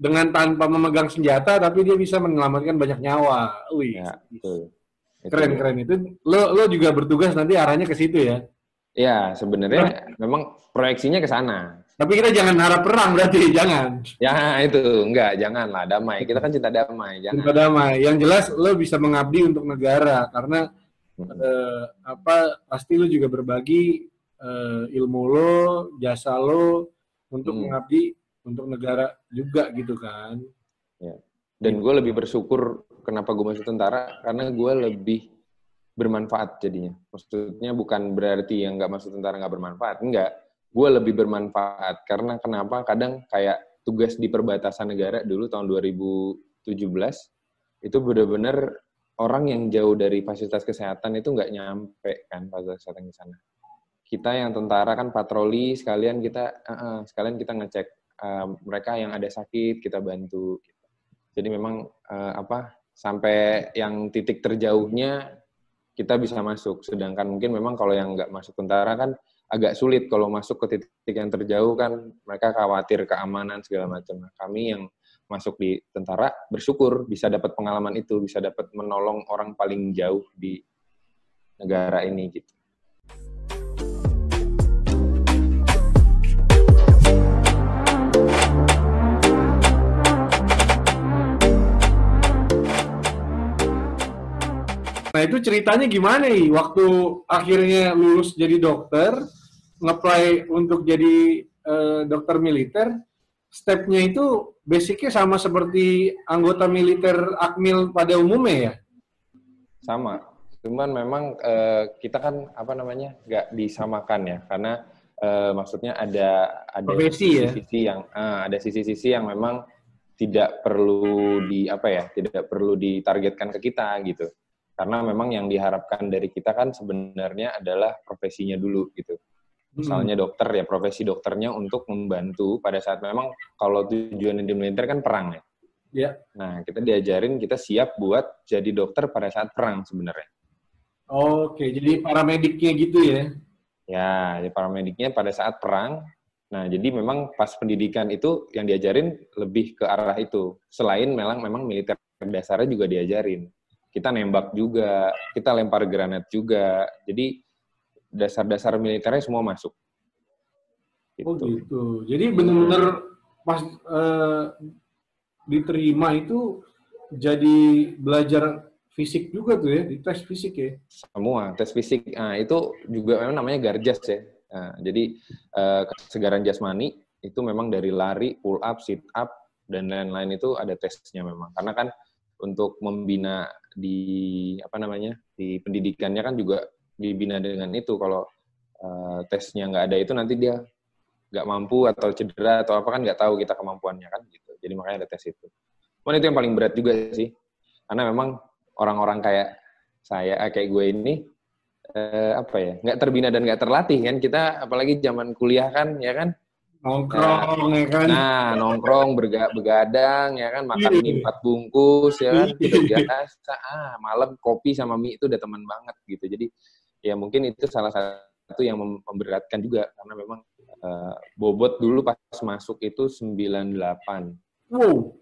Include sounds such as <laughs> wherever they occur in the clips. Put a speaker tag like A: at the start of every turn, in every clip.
A: dengan tanpa memegang senjata tapi dia bisa menyelamatkan banyak nyawa. Wih.
B: Ya, betul.
A: Keren keren itu. Lo lo juga bertugas nanti arahnya ke situ ya.
B: Iya, sebenarnya memang proyeksinya ke sana.
A: Tapi kita jangan harap perang berarti, <laughs> jangan.
B: Ya itu, enggak, janganlah damai. Kita kan cinta damai, jangan.
A: Cinta damai. Yang jelas lo bisa mengabdi untuk negara karena
B: Hmm.
A: eh, apa pasti lo juga berbagi eh, ilmu lo, jasa lo untuk
B: Hmm.
A: mengabdi untuk negara juga gitu kan.
B: Dan gue lebih bersyukur kenapa gue masuk tentara, karena gue lebih bermanfaat jadinya. Maksudnya bukan berarti yang nggak masuk tentara nggak bermanfaat, enggak. Gue lebih bermanfaat karena kenapa? Kadang kayak tugas di perbatasan negara dulu tahun 2017 itu benar-benar orang yang jauh dari fasilitas kesehatan itu nggak nyampe kan fasilitas kesehatan di sana. Kita yang tentara kan patroli sekalian kita eh, eh, sekalian kita ngecek eh, mereka yang ada sakit kita bantu. Jadi memang eh, apa sampai yang titik terjauhnya kita bisa masuk. Sedangkan mungkin memang kalau yang nggak masuk tentara kan agak sulit kalau masuk ke titik yang terjauh kan mereka khawatir keamanan segala macam. Nah, kami yang masuk di tentara bersyukur bisa dapat pengalaman itu, bisa dapat menolong orang paling jauh di negara ini gitu.
A: Nah itu ceritanya gimana nih? Waktu akhirnya lulus jadi dokter, ngeplay untuk jadi eh, dokter militer, stepnya itu basicnya sama seperti anggota militer akmil pada umumnya ya?
B: Sama. Cuman memang eh, kita kan apa namanya nggak disamakan ya, karena eh, maksudnya ada ada
A: ya?
B: sisi-sisi yang ah, ada sisi-sisi yang memang tidak perlu di apa ya, tidak perlu ditargetkan ke kita gitu. Karena memang yang diharapkan dari kita kan sebenarnya adalah profesinya dulu gitu. Misalnya dokter ya profesi dokternya untuk membantu pada saat memang kalau tujuan di militer kan perang ya.
A: Ya.
B: Nah, kita diajarin kita siap buat jadi dokter pada saat perang sebenarnya.
A: Oke, jadi paramediknya gitu ya?
B: Ya, jadi paramediknya pada saat perang. Nah, jadi memang pas pendidikan itu yang diajarin lebih ke arah itu. Selain memang memang militer dasarnya juga diajarin. Kita nembak juga, kita lempar granat juga. Jadi dasar-dasar militernya semua masuk.
A: Oh gitu. Jadi benar-benar pas eh, diterima itu jadi belajar fisik juga tuh ya, di tes fisik ya?
B: Semua tes fisik. Nah, itu juga memang namanya garjas ya. Nah, jadi eh, kesegaran jasmani itu memang dari lari, pull up, sit up dan lain-lain itu ada tesnya memang. Karena kan untuk membina di apa namanya di pendidikannya kan juga dibina dengan itu. Kalau eh, tesnya nggak ada itu nanti dia nggak mampu atau cedera atau apa kan nggak tahu kita kemampuannya kan gitu. Jadi makanya ada tes itu. Cuman itu yang paling berat juga sih. Karena memang orang-orang kayak saya eh, kayak gue ini eh, apa ya nggak terbina dan nggak terlatih kan kita apalagi zaman kuliah kan ya kan
A: Nongkrong ya kan?
B: nah nongkrong berga, begadang ya kan makan
A: Iya.
B: mie empat bungkus ya kan
A: Iya.
B: udah biasa ah malam kopi sama mie itu udah teman banget gitu jadi ya mungkin itu salah satu yang mem- memberatkan juga karena memang eh, bobot dulu pas masuk itu 98
A: Wow.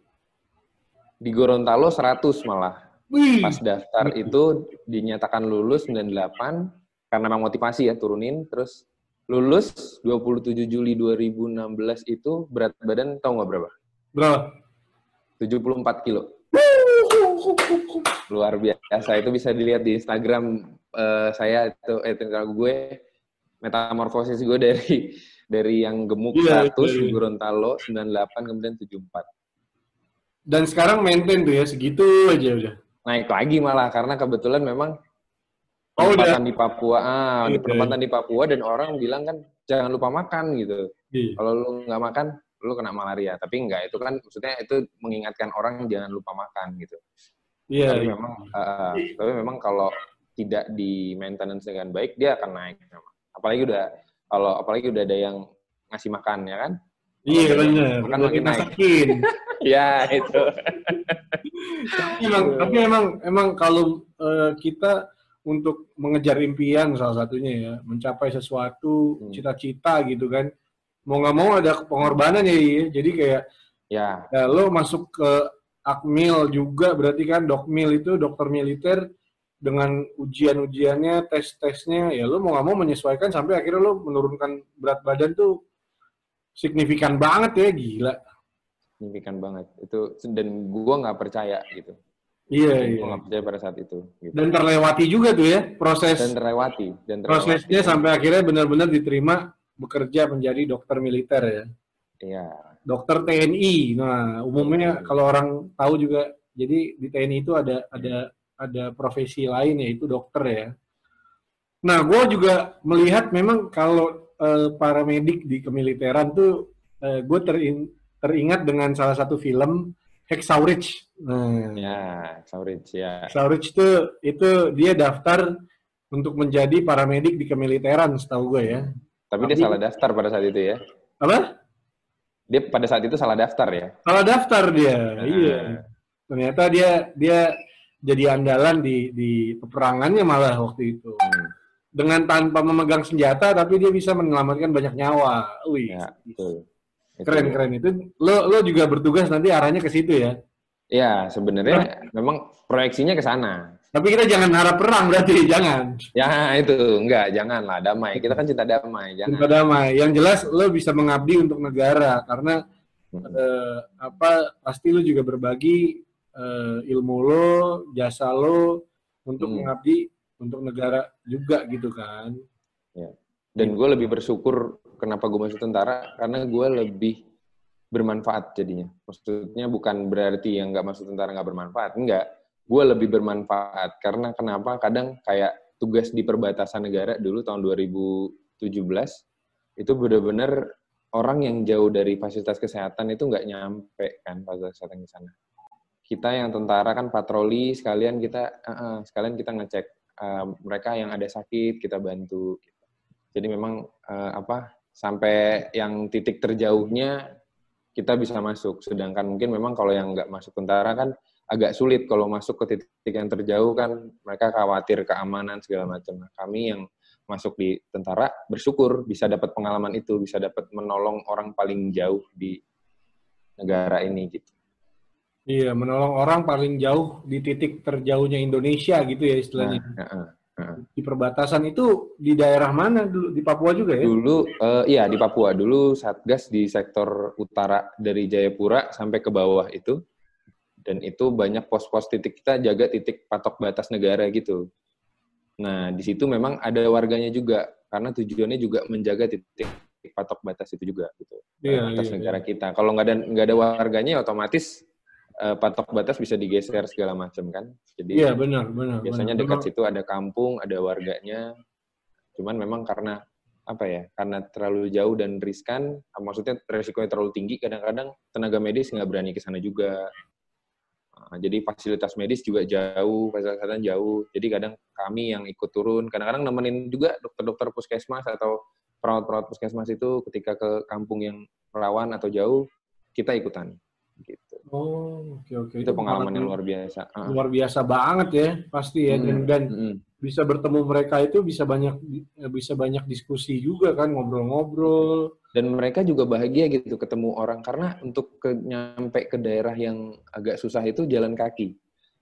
B: di Gorontalo 100 malah
A: Wih.
B: pas daftar itu dinyatakan lulus 98 karena memang motivasi ya turunin terus lulus 27 Juli 2016 itu berat badan tahu nggak berapa?
A: Berapa?
B: 74 kilo. <laughs> Luar biasa itu bisa dilihat di Instagram eh, saya itu eh Instagram gue metamorfosis gue dari dari yang gemuk
A: Iya,
B: 100
A: iya,
B: di
A: iya.
B: Gorontalo 98 kemudian 74.
A: Dan sekarang maintain tuh ya, segitu aja udah.
B: Naik lagi malah karena kebetulan memang
A: Oh, udah.
B: penempatan di Papua, ah, di
A: Gitu.
B: penempatan di Papua dan orang bilang kan jangan lupa makan gitu.
A: Iya.
B: Kalau lu nggak makan, lu kena malaria. Tapi enggak, itu kan maksudnya itu mengingatkan orang jangan lupa makan gitu.
A: Iya.
B: tapi memang, eh, tapi memang kalau tidak di maintenance dengan baik dia akan naik. memang. Apalagi udah kalau apalagi udah ada yang ngasih makan ya kan?
A: Iya benar.
B: makan
A: Udah
B: makin naik.
A: dimasakin. <laughs>
B: ya itu.
A: tapi emang, tapi emang emang kalau eh, kita untuk mengejar impian salah satunya ya, mencapai sesuatu
B: Hmm.
A: cita-cita gitu kan, mau nggak mau ada pengorbanan ya, Iya. jadi kayak
B: Ya.
A: Ya, lo masuk ke Akmil juga berarti kan Dokmil itu dokter militer dengan ujian-ujiannya, tes-tesnya, ya lo mau nggak mau menyesuaikan sampai akhirnya lo menurunkan berat badan tuh signifikan banget ya, gila.
B: Signifikan banget. Itu dan gua nggak percaya gitu.
A: Iya, iya.
B: Nggak percaya pada saat itu. Gitu.
A: Dan terlewati juga tuh ya proses
B: Dan terlewati. Dan terlewati.
A: prosesnya sampai akhirnya benar-benar diterima bekerja menjadi dokter militer ya.
B: Iya.
A: Dokter TNI. Nah, umumnya kalau orang tahu juga jadi di TNI itu ada ada ada profesi lain yaitu dokter ya. Nah, gue juga melihat memang kalau eh, para medik di kemiliteran tuh gue teringat dengan salah satu film Hacksaw Ridge. Nah,
B: Ya, Saurich ya.
A: Hacksaw Ridge itu itu dia daftar untuk menjadi paramedik di kemiliteran setahu gue ya.
B: Tapi dia
A: Tapi-
B: salah daftar pada saat itu ya.
A: Apa?
B: Dia pada saat itu salah daftar ya.
A: Salah daftar dia.
B: Nah.
A: Iya. Ternyata dia dia jadi andalan di di peperangannya malah waktu itu.
B: Hmm,
A: Dengan tanpa memegang senjata tapi dia bisa menyelamatkan banyak nyawa. Wih.
B: ya, betul. Itu-
A: Keren keren itu. Lo lo juga bertugas nanti arahnya ke situ ya.
B: Ya, sebenarnya memang proyeksinya ke sana.
A: Tapi kita jangan harap perang berarti, <laughs> jangan.
B: Ya, itu enggak, janganlah damai. Kita kan cinta damai,
A: Cinta
B: jangan.
A: damai. Yang jelas lo bisa mengabdi untuk negara karena
B: Hmm.
A: eh, apa pasti lo juga berbagi eh, ilmu lo, jasa lo untuk
B: Hmm.
A: mengabdi untuk negara juga gitu kan.
B: Dan gue lebih bersyukur kenapa gue masuk tentara, karena gue lebih bermanfaat jadinya. Maksudnya bukan berarti yang nggak masuk tentara nggak bermanfaat, enggak. Gue lebih bermanfaat karena kenapa? Kadang kayak tugas di perbatasan negara dulu tahun 2017 itu benar-benar orang yang jauh dari fasilitas kesehatan itu nggak nyampe kan fasilitas kesehatan di sana. Kita yang tentara kan patroli sekalian kita eh, eh, sekalian kita ngecek eh, mereka yang ada sakit kita bantu. Jadi memang eh, apa sampai yang titik terjauhnya kita bisa masuk. Sedangkan mungkin memang kalau yang nggak masuk tentara kan agak sulit kalau masuk ke titik yang terjauh kan mereka khawatir keamanan segala macam. Nah, kami yang masuk di tentara bersyukur bisa dapat pengalaman itu, bisa dapat menolong orang paling jauh di negara ini gitu.
A: Iya, menolong orang paling jauh di titik terjauhnya Indonesia gitu ya
B: Nah,
A: istilahnya.
B: heeh.
A: Di perbatasan itu di daerah mana dulu? Di Papua juga ya?
B: Dulu, eh, iya di Papua. Dulu Satgas di sektor utara dari Jayapura sampai ke bawah itu. Dan itu banyak pos-pos titik kita jaga titik patok batas negara gitu. Nah, di situ memang ada warganya juga. Karena tujuannya juga menjaga titik patok batas itu juga gitu.
A: Iya,
B: batas
A: iya,
B: negara kita. Kalau nggak ada nggak ada warganya, ya otomatis eh, patok batas bisa digeser segala macam kan. Jadi
A: Iya, benar, benar.
B: biasanya
A: benar.
B: dekat situ ada kampung, ada warganya. Cuman memang karena apa ya? Karena terlalu jauh dan riskan, maksudnya resikonya terlalu tinggi. Kadang-kadang tenaga medis nggak berani ke sana juga. Nah, jadi fasilitas medis juga jauh, fasilitas kesehatan jauh. Jadi kadang kami yang ikut turun, kadang-kadang nemenin juga dokter-dokter puskesmas atau perawat-perawat puskesmas itu ketika ke kampung yang rawan atau jauh, kita ikutan.
A: Oh, oke oke.
B: Itu pengalaman yang luar biasa. Ah.
A: luar biasa banget ya, pasti ya. Dan,
B: Hmm,
A: dan
B: hmm.
A: bisa bertemu mereka itu bisa banyak bisa banyak diskusi juga kan, ngobrol-ngobrol.
B: dan mereka juga bahagia gitu ketemu orang karena untuk ke, nyampe ke daerah yang agak susah itu jalan kaki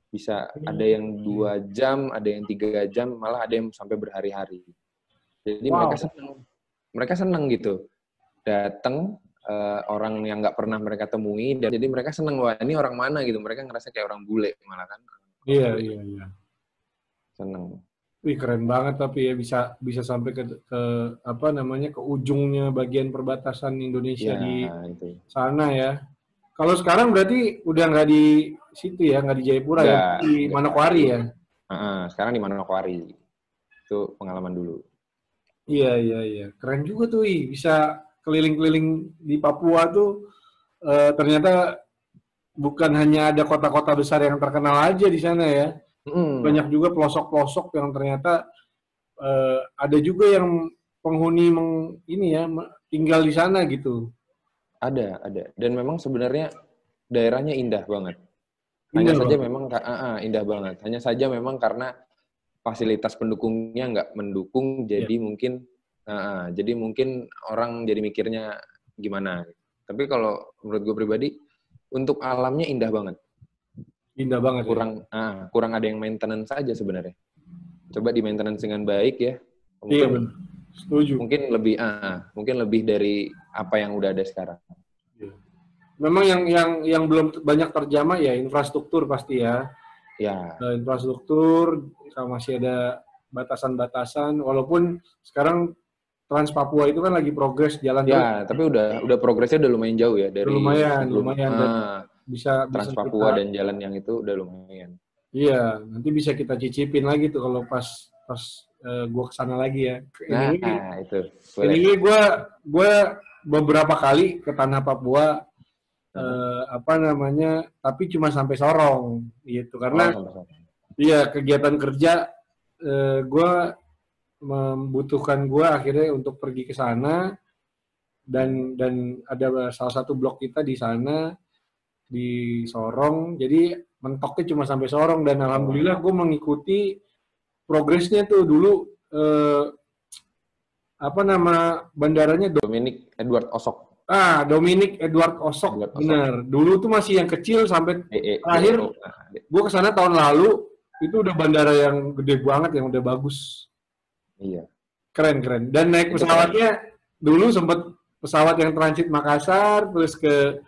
B: bisa
A: Hmm.
B: ada yang dua jam ada yang tiga jam malah ada yang sampai berhari-hari jadi
A: Wow.
B: mereka senang mereka senang gitu datang eh, orang yang nggak pernah mereka temui dan jadi mereka senang wah ini orang mana gitu mereka ngerasa kayak orang bule malah kan
A: Iya, iya, iya.
B: seneng
A: Wih, keren banget tapi ya bisa bisa sampai ke, ke apa namanya ke ujungnya bagian perbatasan Indonesia
B: ya
A: di
B: itu
A: sana ya. Kalau sekarang berarti udah nggak di situ ya, nggak di Jayapura ya,
B: Nggak,
A: di. Manokwari ya.
B: Heeh, sekarang di Manokwari itu pengalaman dulu
A: Iya, iya, iya. Keren juga tuh, Ih. bisa keliling-keliling di Papua tuh eh, ternyata bukan hanya ada kota-kota besar yang terkenal aja di sana ya.
B: Mm.
A: Banyak juga pelosok-pelosok yang ternyata eh, ada juga yang penghuni meng, ini ya tinggal di sana gitu.
B: Ada, ada. Dan memang sebenarnya daerahnya indah banget. Hanya
A: Indah
B: saja
A: banget.
B: memang ah, ah, indah banget. Hanya saja memang karena fasilitas pendukungnya nggak mendukung, jadi
A: Iya.
B: mungkin ah, jadi mungkin orang jadi mikirnya gimana. Tapi kalau menurut gue pribadi, untuk alamnya indah banget.
A: Indah banget. ya.
B: Kurang ah, kurang ada yang maintenance saja sebenarnya. Coba di maintenance dengan baik ya.
A: Iya
B: Mungkin,
A: benar. Setuju.
B: mungkin lebih ah, mungkin lebih dari apa yang udah ada sekarang.
A: Memang yang yang yang belum banyak terjamah ya infrastruktur pasti ya.
B: Ya,
A: Nah, infrastruktur masih ada batasan-batasan walaupun sekarang Trans Papua itu kan lagi progres jalan terus.
B: ya, tapi udah udah progresnya udah lumayan jauh ya dari
A: Lumayan,
B: sebelum-
A: lumayan.
B: Ah,
A: bisa
B: Trans
A: bisa
B: Papua
A: kita-
B: dan jalan yang itu udah lumayan.
A: Iya, nanti bisa kita cicipin lagi tuh kalau pas pas eh, gua ke sana lagi ya.
B: Nah,
A: Ini
B: itu.
A: ini gua gua beberapa kali ke tanah Papua eh, apa namanya, tapi cuma sampai Sorong gitu karena
B: Oh.
A: Iya, kegiatan kerja eh, gue membutuhkan gue akhirnya untuk pergi ke sana dan dan ada salah satu blok kita di sana di Sorong. Jadi mentoknya cuma sampai Sorong dan alhamdulillah gue mengikuti progresnya tuh dulu eh, apa nama bandaranya Do-
B: Dominic Edward Osok.
A: ah Dominic Edward Osok
B: Edward Osok.
A: benar dulu tuh masih yang kecil sampai
B: E, e,
A: Terakhir-
B: E, O. Nah,
A: gue ke sana tahun lalu itu udah bandara yang gede banget yang udah bagus
B: Iya.
A: keren keren dan naik pesawatnya dulu sempat pesawat yang transit Makassar terus ke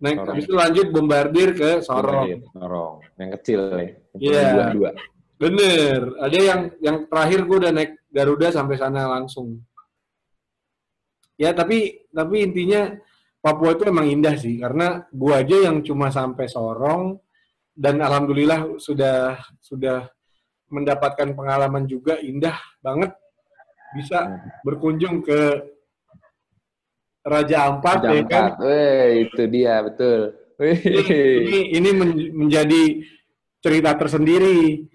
A: naik
B: Sorong.
A: habis itu lanjut bombardir ke Sorong
B: Sorong. Yang kecil ya.
A: Iya.
B: Dua-dua.
A: bener ada yang yang terakhir gue udah naik Garuda sampai sana langsung ya tapi tapi intinya Papua itu emang indah sih karena gua aja yang cuma sampai Sorong dan alhamdulillah sudah sudah mendapatkan pengalaman juga indah banget bisa berkunjung ke Raja Ampat
B: Jam
A: ya kan.
B: Weh, itu dia betul.
A: Ini ini men- menjadi cerita tersendiri.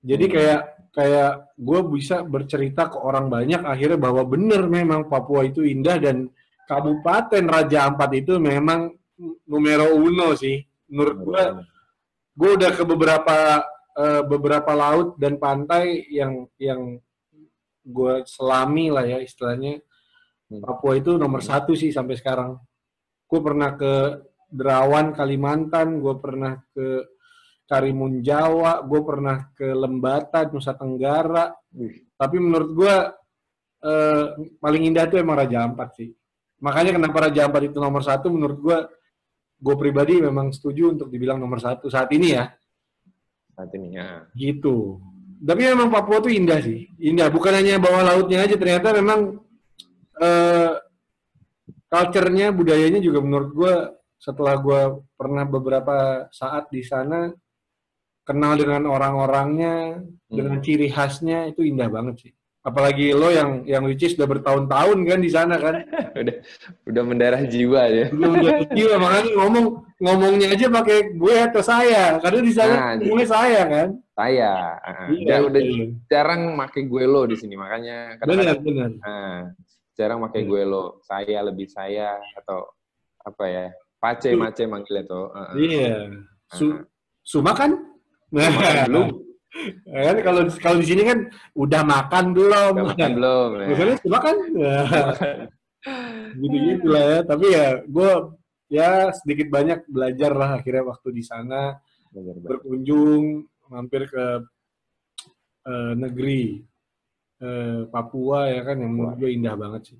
A: Jadi
B: Hmm.
A: kayak kayak gue bisa bercerita ke orang banyak akhirnya bahwa benar memang Papua itu indah dan Kabupaten Raja Ampat itu memang numero uno sih. Menurut gue, gue udah ke beberapa eh, beberapa laut dan pantai yang yang gue selami lah ya istilahnya.
B: Hmm.
A: Papua itu nomor satu sih sampai sekarang. Gue pernah ke Derawan, Kalimantan, gue pernah ke Karimun Jawa, gue pernah ke Lembata, Nusa Tenggara.
B: Wih.
A: Tapi menurut gue eh, paling indah itu emang Raja Ampat sih. Makanya kenapa Raja Ampat itu nomor satu menurut gue, gue pribadi memang setuju untuk dibilang nomor satu saat ini ya,
B: Saat ini ya.
A: gitu. Tapi memang Papua tuh indah sih, indah. Bukan hanya bawah lautnya aja, ternyata memang eh, culture-nya, budayanya juga menurut gue setelah gue pernah beberapa saat di sana kenal dengan orang-orangnya, dengan ciri khasnya itu indah banget sih. Apalagi lo yang yang which is udah bertahun-tahun kan di sana kan. <laughs>
B: udah udah mendarah jiwa ya.
A: Belum jatuh jiwa makanya ngomong ngomongnya aja pakai gue atau saya. Karena di sana
B: Nah,
A: ngomongnya saya kan.
B: Saya ah,
A: Iya,
B: udah
A: iya.
B: jarang pakai gue lo di sini makanya
A: Benar,
B: kadang-kadang
A: benar.
B: ah, jarang pakai
A: Iya.
B: gue lo. Saya lebih saya atau apa ya? Pace mace manggilnya tuh.
A: Iya. Su
B: Ah.
A: Suma kan?
B: Makan belum? <laughs>
A: kan kalau kalau di sini kan udah makan belum?
B: Udah makan belum? ya?
A: Biasanya Suma kan? <laughs> gitu-gitu lah ya. Tapi ya gue ya sedikit banyak belajar lah akhirnya waktu di sana
B: Belajar
A: berkunjung mampir ke eh, negeri eh, Papua ya kan yang menurut gue indah banget sih.